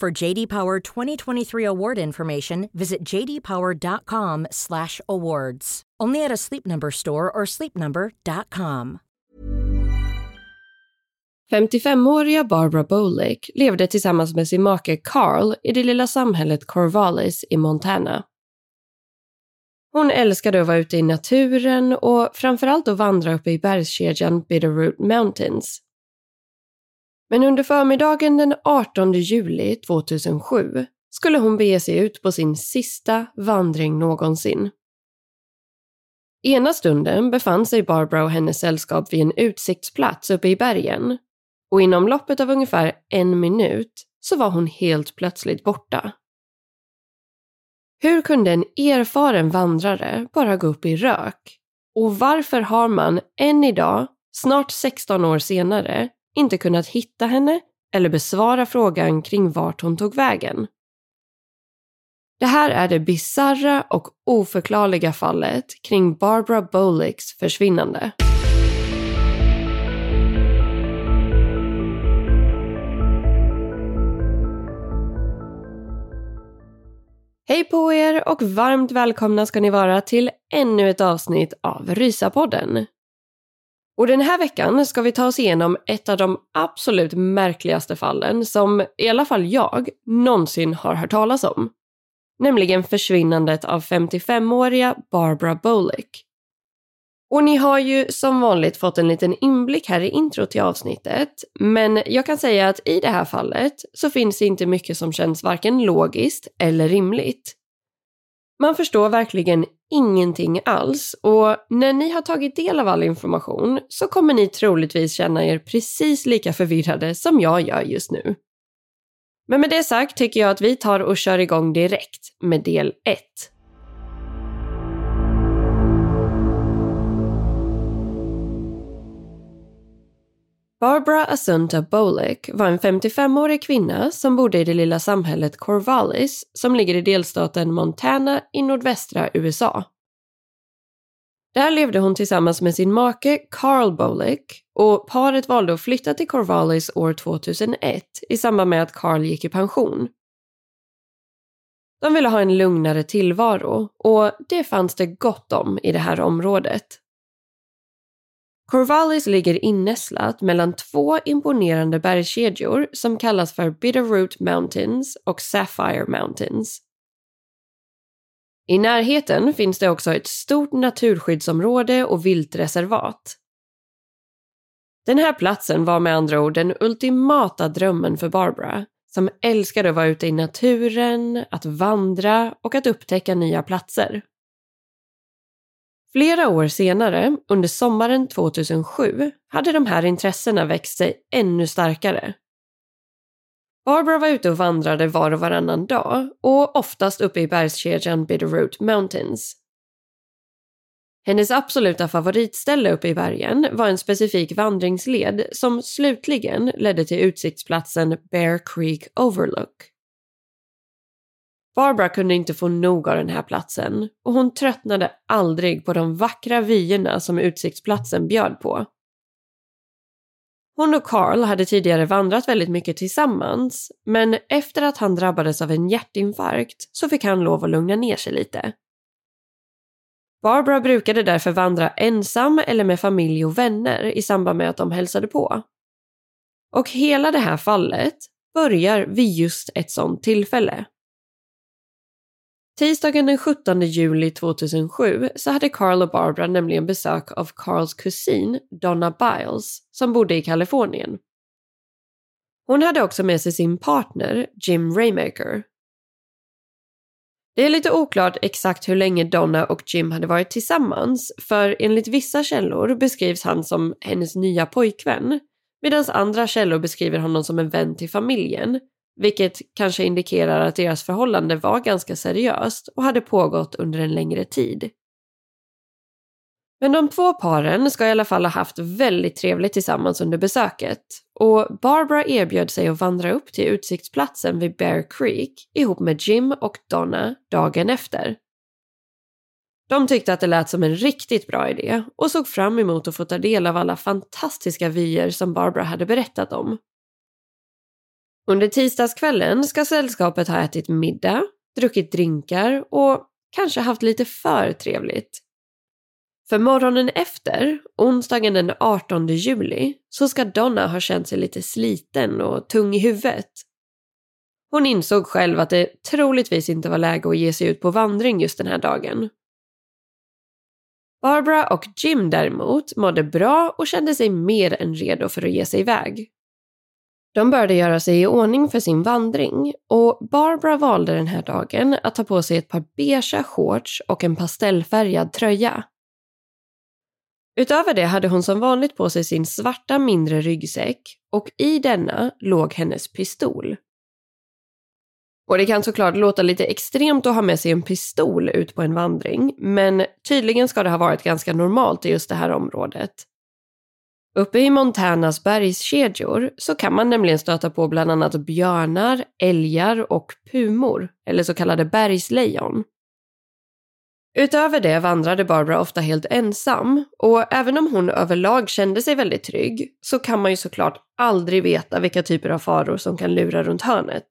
For JD Power 2023 award information, visit jdpower.com/awards. Only at a Sleep Number store or sleepnumber.com. 55-åriga Barbara Bolick levde tillsammans med sin make Carl i det lilla samhället Corvallis i Montana. Hon älskade att vara ute i naturen och framförallt att vandra uppe i bergskedjan Bitterroot Mountains. Men under förmiddagen den 18 juli 2007 skulle hon bege sig ut på sin sista vandring någonsin. Ena stunden befann sig Barbara och hennes sällskap vid en utsiktsplats uppe i bergen och inom loppet av ungefär en minut så var hon helt plötsligt borta. Hur kunde en erfaren vandrare bara gå upp i rök? Och varför har man än idag, snart 16 år senare, inte kunnat hitta henne eller besvara frågan kring vart hon tog vägen? Det här är det bizarra och oförklarliga fallet kring Barbara Bolicks försvinnande. Hej på er och varmt välkomna ska ni vara till ännu ett avsnitt av Rysapodden. Och den här veckan ska vi ta oss igenom ett av de absolut märkligaste fallen som i alla fall jag någonsin har hört talas om. Nämligen försvinnandet av 55-åriga Barbara Bolick. Och ni har ju som vanligt fått en liten inblick här i intro till avsnittet. Men jag kan säga att i det här fallet så finns det inte mycket som känns varken logiskt eller rimligt. Man förstår verkligen ingenting alls och när ni har tagit del av all information så kommer ni troligtvis känna er precis lika förvirrade som jag gör just nu. Men med det sagt tycker jag att vi tar och kör igång direkt med del 1. Barbara Asunta Bolick var en 55-årig kvinna som bodde i det lilla samhället Corvallis som ligger i delstaten Montana i nordvästra USA. Där levde hon tillsammans med sin make Carl Bolick och paret valde att flytta till Corvallis år 2001 i samband med att Carl gick i pension. De ville ha en lugnare tillvaro och det fanns det gott om i det här området. Corvallis ligger innästlat mellan två imponerande bergskedjor som kallas för Bitterroot Mountains och Sapphire Mountains. I närheten finns det också ett stort naturskyddsområde och viltreservat. Den här platsen var med andra ord den ultimata drömmen för Barbara, som älskade att vara ute i naturen, att vandra och att upptäcka nya platser. Flera år senare, under sommaren 2007, hade de här intressena växt sig ännu starkare. Barbara var ute och vandrade var och varannan dag och oftast uppe i bergskedjan Bitterroot Mountains. Hennes absoluta favoritställe uppe i bergen var en specifik vandringsled som slutligen ledde till utsiktsplatsen Bear Creek Overlook. Barbara kunde inte få nog av den här platsen och hon tröttnade aldrig på de vackra vyerna som utsiktsplatsen bjöd på. Hon och Carl hade tidigare vandrat väldigt mycket tillsammans, men efter att han drabbades av en hjärtinfarkt så fick han lov att lugna ner sig lite. Barbara brukade därför vandra ensam eller med familj och vänner i samband med att de hälsade på. Och hela det här fallet börjar vid just ett sånt tillfälle. Tisdagen den 17 juli 2007 så hade Carl och Barbara nämligen besök av Carls kusin Donna Biles som bodde i Kalifornien. Hon hade också med sig sin partner Jim Raymaker. Det är lite oklart exakt hur länge Donna och Jim hade varit tillsammans för enligt vissa källor beskrivs han som hennes nya pojkvän medan andra källor beskriver honom som en vän till familjen vilket kanske indikerar att deras förhållande var ganska seriöst och hade pågått under en längre tid. Men de två paren ska i alla fall ha haft väldigt trevligt tillsammans under besöket och Barbara erbjöd sig att vandra upp till utsiktsplatsen vid Bear Creek ihop med Jim och Donna dagen efter. De tyckte att det lät som en riktigt bra idé och såg fram emot att få ta del av alla fantastiska vyer som Barbara hade berättat om under tisdagskvällen ska sällskapet ha ätit middag, druckit drinkar och kanske haft lite för trevligt. För morgonen efter, onsdagen den 18 juli, så ska Donna ha känt sig lite sliten och tung i huvudet. Hon insåg själv att det troligtvis inte var läge att ge sig ut på vandring just den här dagen. Barbara och Jim däremot mådde bra och kände sig mer än redo för att ge sig iväg. De började göra sig i ordning för sin vandring och Barbara valde den här dagen att ta på sig ett par beiga shorts och en pastellfärgad tröja. Utöver det hade hon som vanligt på sig sin svarta mindre ryggsäck och i denna låg hennes pistol. Och det kan såklart låta lite extremt att ha med sig en pistol ut på en vandring, men tydligen ska det ha varit ganska normalt i just det här området. Uppe i Montanas bergskedjor så kan man nämligen stöta på bland annat björnar, älgar och pumor, eller så kallade bergslejon. Utöver det vandrade Barbara ofta helt ensam och även om hon överlag kände sig väldigt trygg så kan man ju såklart aldrig veta vilka typer av faror som kan lura runt hörnet.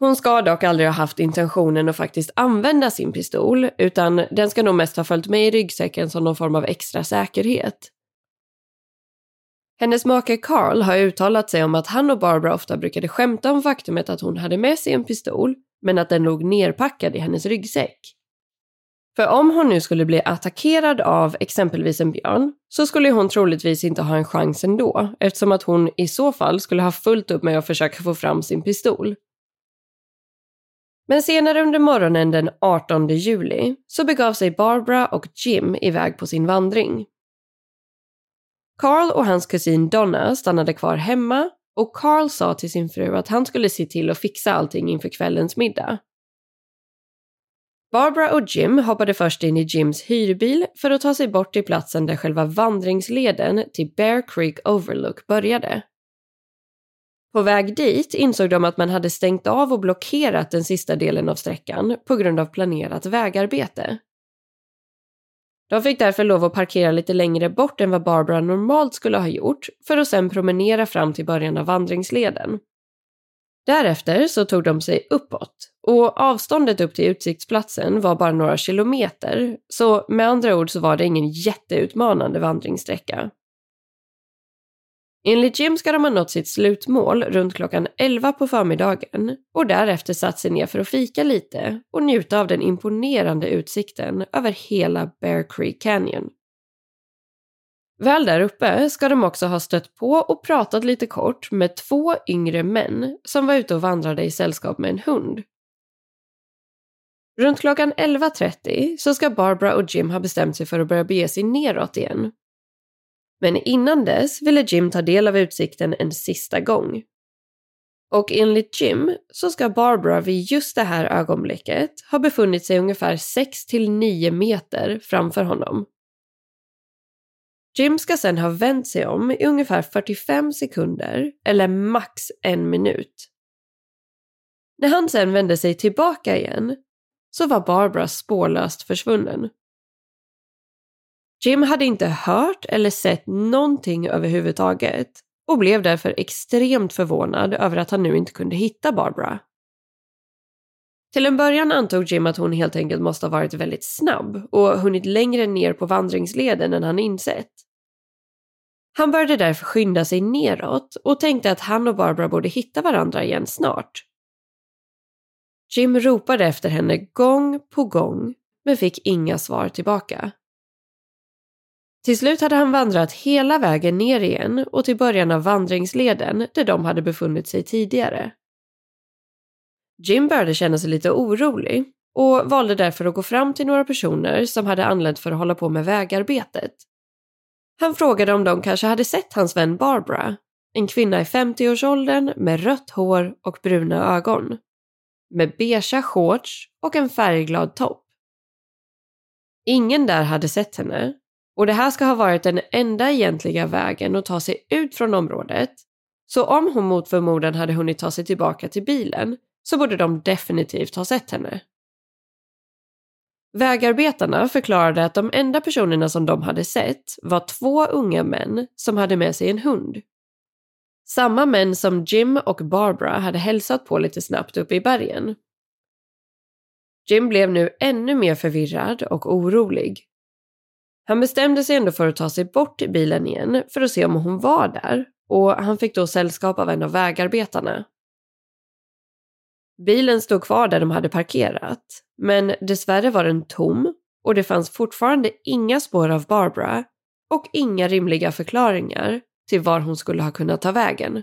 Hon ska dock aldrig ha haft intentionen att faktiskt använda sin pistol utan den ska nog mest ha följt med i ryggsäcken som någon form av extra säkerhet. Hennes make Carl har uttalat sig om att han och Barbara ofta brukade skämta om faktumet att hon hade med sig en pistol, men att den låg nerpackad i hennes ryggsäck. För om hon nu skulle bli attackerad av exempelvis en björn så skulle hon troligtvis inte ha en chans ändå eftersom att hon i så fall skulle ha fullt upp med att försöka få fram sin pistol. Men senare under morgonen den 18 juli så begav sig Barbara och Jim iväg på sin vandring Carl och hans kusin Donna stannade kvar hemma och Carl sa till sin fru att han skulle se till att fixa allting inför kvällens middag. Barbara och Jim hoppade först in i Jims hyrbil för att ta sig bort till platsen där själva vandringsleden till Bear Creek Overlook började. På väg dit insåg de att man hade stängt av och blockerat den sista delen av sträckan på grund av planerat vägarbete. De fick därför lov att parkera lite längre bort än vad Barbara normalt skulle ha gjort för att sen promenera fram till början av vandringsleden. Därefter så tog de sig uppåt och avståndet upp till utsiktsplatsen var bara några kilometer så med andra ord så var det ingen jätteutmanande vandringssträcka. Enligt Jim ska de ha nått sitt slutmål runt klockan 11 på förmiddagen och därefter satt sig ner för att fika lite och njuta av den imponerande utsikten över hela Bear Creek Canyon. Väl där uppe ska de också ha stött på och pratat lite kort med två yngre män som var ute och vandrade i sällskap med en hund. Runt klockan 11.30 så ska Barbara och Jim ha bestämt sig för att börja bege sig neråt igen men innan dess ville Jim ta del av utsikten en sista gång. Och enligt Jim så ska Barbara vid just det här ögonblicket ha befunnit sig ungefär 6 till 9 meter framför honom. Jim ska sen ha vänt sig om i ungefär 45 sekunder eller max en minut. När han sen vände sig tillbaka igen så var Barbara spårlöst försvunnen. Jim hade inte hört eller sett någonting överhuvudtaget och blev därför extremt förvånad över att han nu inte kunde hitta Barbara. Till en början antog Jim att hon helt enkelt måste ha varit väldigt snabb och hunnit längre ner på vandringsleden än han insett. Han började därför skynda sig neråt och tänkte att han och Barbara borde hitta varandra igen snart. Jim ropade efter henne gång på gång men fick inga svar tillbaka. Till slut hade han vandrat hela vägen ner igen och till början av vandringsleden där de hade befunnit sig tidigare. Jim började känna sig lite orolig och valde därför att gå fram till några personer som hade anlänt för att hålla på med vägarbetet. Han frågade om de kanske hade sett hans vän Barbara, en kvinna i 50-årsåldern med rött hår och bruna ögon. Med beiga shorts och en färgglad topp. Ingen där hade sett henne och det här ska ha varit den enda egentliga vägen att ta sig ut från området. Så om hon mot förmodan hade hunnit ta sig tillbaka till bilen så borde de definitivt ha sett henne. Vägarbetarna förklarade att de enda personerna som de hade sett var två unga män som hade med sig en hund. Samma män som Jim och Barbara hade hälsat på lite snabbt uppe i bergen. Jim blev nu ännu mer förvirrad och orolig. Han bestämde sig ändå för att ta sig bort till bilen igen för att se om hon var där och han fick då sällskap av en av vägarbetarna. Bilen stod kvar där de hade parkerat, men dessvärre var den tom och det fanns fortfarande inga spår av Barbara och inga rimliga förklaringar till var hon skulle ha kunnat ta vägen.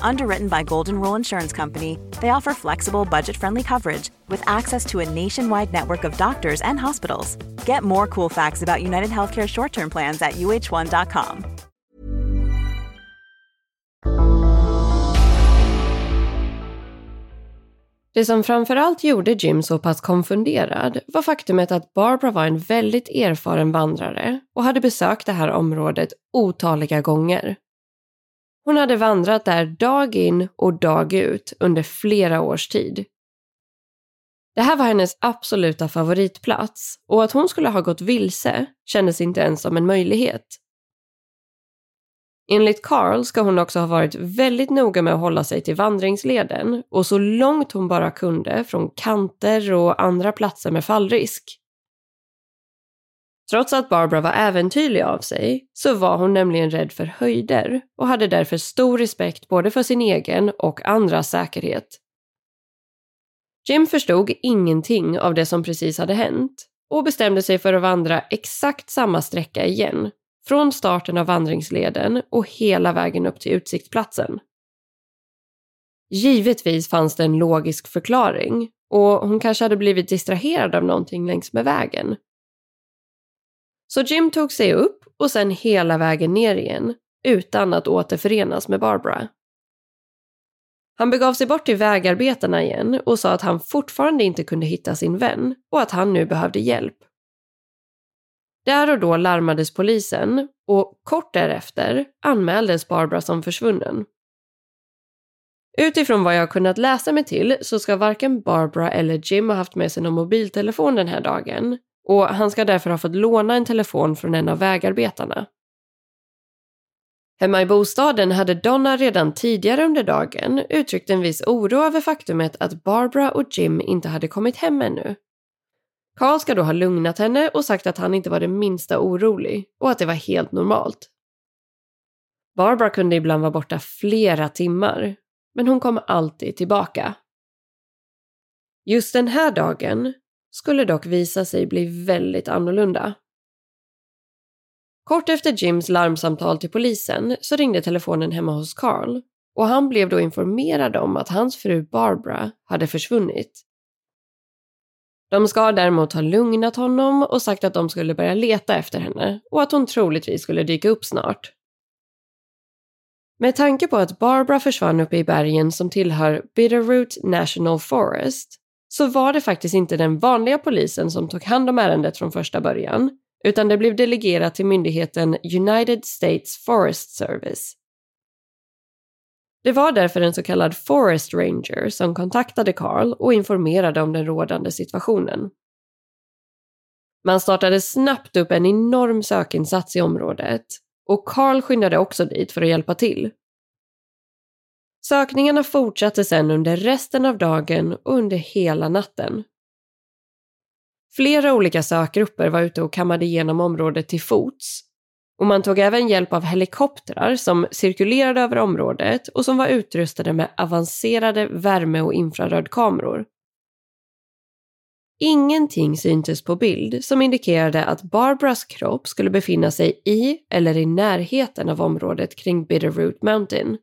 Underwritten by Golden Rule Insurance Company, they offer flexible, budget friendly coverage with access to a nationwide network of doctors and hospitals. Get more cool facts about United Healthcare short term plans at uh1.com. Det som framförallt gjorde Jim så pass konfunderad var faktumet att Barbara var en väldigt erfaren vandrare och hade besökt det här området otaliga gånger. Hon hade vandrat där dag in och dag ut under flera års tid. Det här var hennes absoluta favoritplats och att hon skulle ha gått vilse kändes inte ens som en möjlighet. Enligt Carl ska hon också ha varit väldigt noga med att hålla sig till vandringsleden och så långt hon bara kunde från kanter och andra platser med fallrisk. Trots att Barbara var äventyrlig av sig så var hon nämligen rädd för höjder och hade därför stor respekt både för sin egen och andras säkerhet. Jim förstod ingenting av det som precis hade hänt och bestämde sig för att vandra exakt samma sträcka igen, från starten av vandringsleden och hela vägen upp till utsiktsplatsen. Givetvis fanns det en logisk förklaring och hon kanske hade blivit distraherad av någonting längs med vägen. Så Jim tog sig upp och sen hela vägen ner igen utan att återförenas med Barbara. Han begav sig bort till vägarbetarna igen och sa att han fortfarande inte kunde hitta sin vän och att han nu behövde hjälp. Där och då larmades polisen och kort därefter anmäldes Barbara som försvunnen. Utifrån vad jag har kunnat läsa mig till så ska varken Barbara eller Jim ha haft med sig någon mobiltelefon den här dagen och han ska därför ha fått låna en telefon från en av vägarbetarna. Hemma i bostaden hade Donna redan tidigare under dagen uttryckt en viss oro över faktumet att Barbara och Jim inte hade kommit hem ännu. Carl ska då ha lugnat henne och sagt att han inte var det minsta orolig och att det var helt normalt. Barbara kunde ibland vara borta flera timmar, men hon kom alltid tillbaka. Just den här dagen skulle dock visa sig bli väldigt annorlunda. Kort efter Jims larmsamtal till polisen så ringde telefonen hemma hos Carl och han blev då informerad om att hans fru Barbara hade försvunnit. De ska däremot ha lugnat honom och sagt att de skulle börja leta efter henne och att hon troligtvis skulle dyka upp snart. Med tanke på att Barbara försvann uppe i bergen som tillhör Bitterroot National Forest så var det faktiskt inte den vanliga polisen som tog hand om ärendet från första början utan det blev delegerat till myndigheten United States Forest Service. Det var därför en så kallad Forest Ranger som kontaktade Carl och informerade om den rådande situationen. Man startade snabbt upp en enorm sökinsats i området och Carl skyndade också dit för att hjälpa till. Sökningarna fortsatte sedan under resten av dagen och under hela natten. Flera olika sökgrupper var ute och kammade igenom området till fots. Och man tog även hjälp av helikoptrar som cirkulerade över området och som var utrustade med avancerade värme och infrarödkameror. Ingenting syntes på bild som indikerade att Barbaras kropp skulle befinna sig i eller i närheten av området kring Bitterroot Mountain.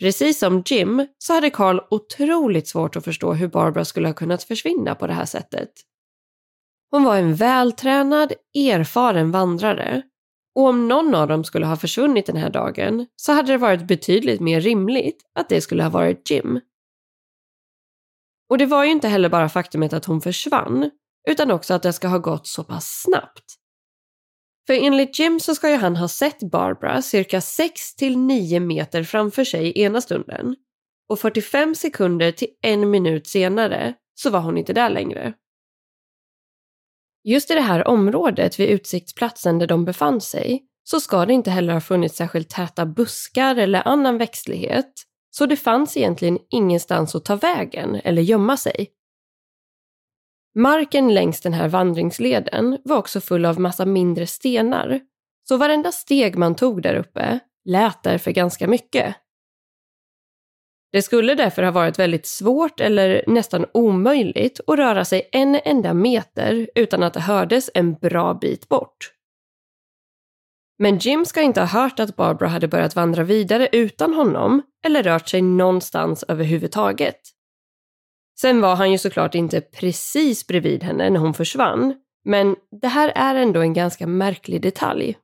Precis som Jim så hade Carl otroligt svårt att förstå hur Barbara skulle ha kunnat försvinna på det här sättet. Hon var en vältränad, erfaren vandrare och om någon av dem skulle ha försvunnit den här dagen så hade det varit betydligt mer rimligt att det skulle ha varit Jim. Och det var ju inte heller bara faktumet att hon försvann, utan också att det ska ha gått så pass snabbt. För enligt Jim så ska ju han ha sett Barbara cirka 6 till 9 meter framför sig ena stunden. Och 45 sekunder till en minut senare så var hon inte där längre. Just i det här området vid utsiktsplatsen där de befann sig så ska det inte heller ha funnits särskilt täta buskar eller annan växtlighet. Så det fanns egentligen ingenstans att ta vägen eller gömma sig. Marken längs den här vandringsleden var också full av massa mindre stenar, så varenda steg man tog där uppe lät därför ganska mycket. Det skulle därför ha varit väldigt svårt eller nästan omöjligt att röra sig en enda meter utan att det hördes en bra bit bort. Men Jim ska inte ha hört att Barbara hade börjat vandra vidare utan honom eller rört sig någonstans överhuvudtaget. Sen var han ju såklart inte precis bredvid henne när hon försvann, men det här är ändå en ganska märklig detalj.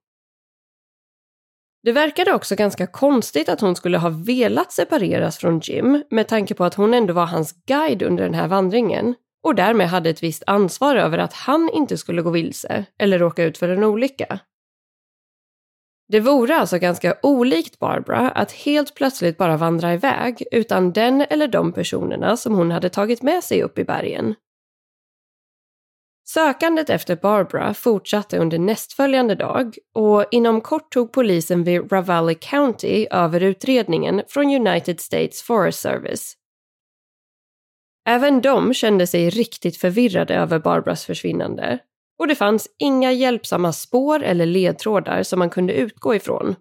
Det verkade också ganska konstigt att hon skulle ha velat separeras från Jim med tanke på att hon ändå var hans guide under den här vandringen och därmed hade ett visst ansvar över att han inte skulle gå vilse eller råka ut för en olycka. Det vore alltså ganska olikt Barbara att helt plötsligt bara vandra iväg utan den eller de personerna som hon hade tagit med sig upp i bergen. Sökandet efter Barbara fortsatte under nästföljande dag och inom kort tog polisen vid Ravalli County över utredningen från United States Forest Service. Även de kände sig riktigt förvirrade över Barbaras försvinnande och det fanns inga hjälpsamma spår eller ledtrådar som man kunde utgå ifrån.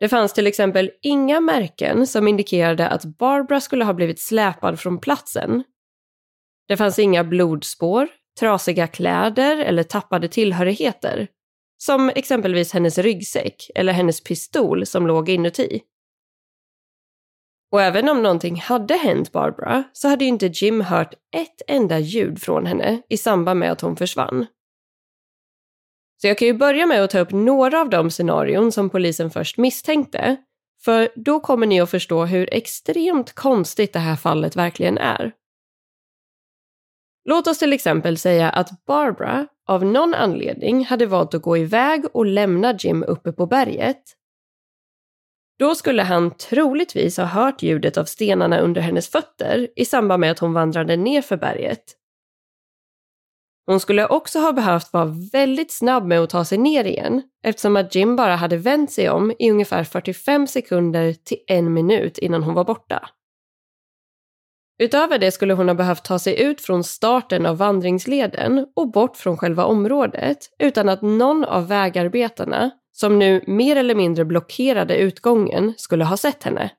Det fanns till exempel inga märken som indikerade att Barbara skulle ha blivit släpad från platsen. Det fanns inga blodspår, trasiga kläder eller tappade tillhörigheter. Som exempelvis hennes ryggsäck eller hennes pistol som låg inuti. Och även om någonting hade hänt Barbara så hade ju inte Jim hört ett enda ljud från henne i samband med att hon försvann. Så jag kan ju börja med att ta upp några av de scenarion som polisen först misstänkte, för då kommer ni att förstå hur extremt konstigt det här fallet verkligen är. Låt oss till exempel säga att Barbara av någon anledning hade valt att gå iväg och lämna Jim uppe på berget. Då skulle han troligtvis ha hört ljudet av stenarna under hennes fötter i samband med att hon vandrade ner för berget. Hon skulle också ha behövt vara väldigt snabb med att ta sig ner igen eftersom att Jim bara hade vänt sig om i ungefär 45 sekunder till en minut innan hon var borta. Utöver det skulle hon ha behövt ta sig ut från starten av vandringsleden och bort från själva området utan att någon av vägarbetarna, som nu mer eller mindre blockerade utgången, skulle ha sett henne.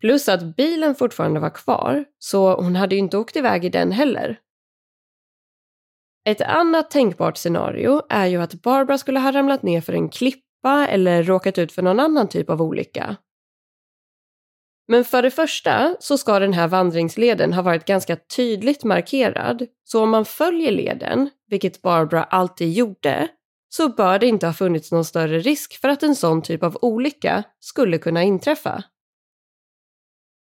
Plus att bilen fortfarande var kvar, så hon hade ju inte åkt iväg i den heller. Ett annat tänkbart scenario är ju att Barbara skulle ha ramlat ner för en klippa eller råkat ut för någon annan typ av olycka. Men för det första så ska den här vandringsleden ha varit ganska tydligt markerad, så om man följer leden, vilket Barbara alltid gjorde, så bör det inte ha funnits någon större risk för att en sån typ av olycka skulle kunna inträffa.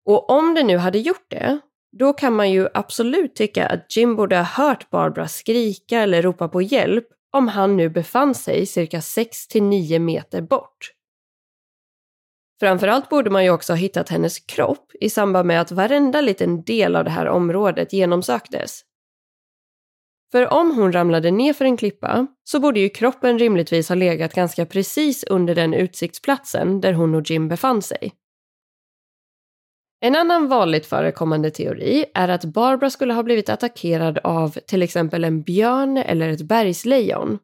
Och om det nu hade gjort det, då kan man ju absolut tycka att Jim borde ha hört Barbara skrika eller ropa på hjälp om han nu befann sig cirka 6-9 meter bort. Framförallt borde man ju också ha hittat hennes kropp i samband med att varenda liten del av det här området genomsöktes. För om hon ramlade ner för en klippa så borde ju kroppen rimligtvis ha legat ganska precis under den utsiktsplatsen där hon och Jim befann sig. En annan vanligt förekommande teori är att Barbara skulle ha blivit attackerad av till exempel en björn eller ett bergslejon.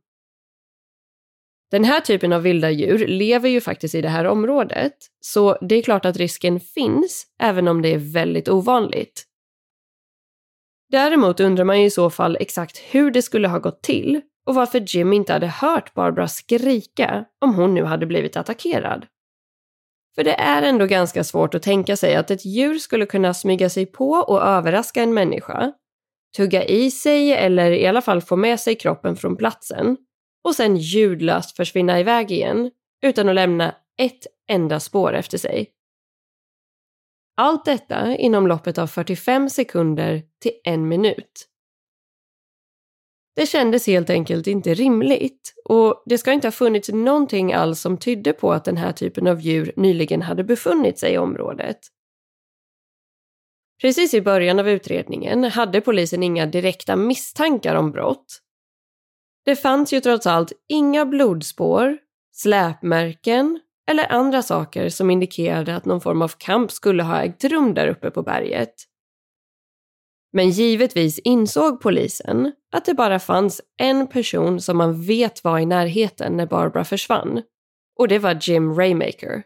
Den här typen av vilda djur lever ju faktiskt i det här området, så det är klart att risken finns, även om det är väldigt ovanligt. Däremot undrar man ju i så fall exakt hur det skulle ha gått till och varför Jim inte hade hört Barbara skrika om hon nu hade blivit attackerad. För det är ändå ganska svårt att tänka sig att ett djur skulle kunna smyga sig på och överraska en människa, tugga i sig eller i alla fall få med sig kroppen från platsen och sen ljudlöst försvinna iväg igen utan att lämna ett enda spår efter sig. Allt detta inom loppet av 45 sekunder till en minut. Det kändes helt enkelt inte rimligt och det ska inte ha funnits någonting alls som tydde på att den här typen av djur nyligen hade befunnit sig i området. Precis i början av utredningen hade polisen inga direkta misstankar om brott. Det fanns ju trots allt inga blodspår, släpmärken eller andra saker som indikerade att någon form av kamp skulle ha ägt rum där uppe på berget. Men givetvis insåg polisen att det bara fanns en person som man vet var i närheten när Barbara försvann. Och det var Jim Raymaker.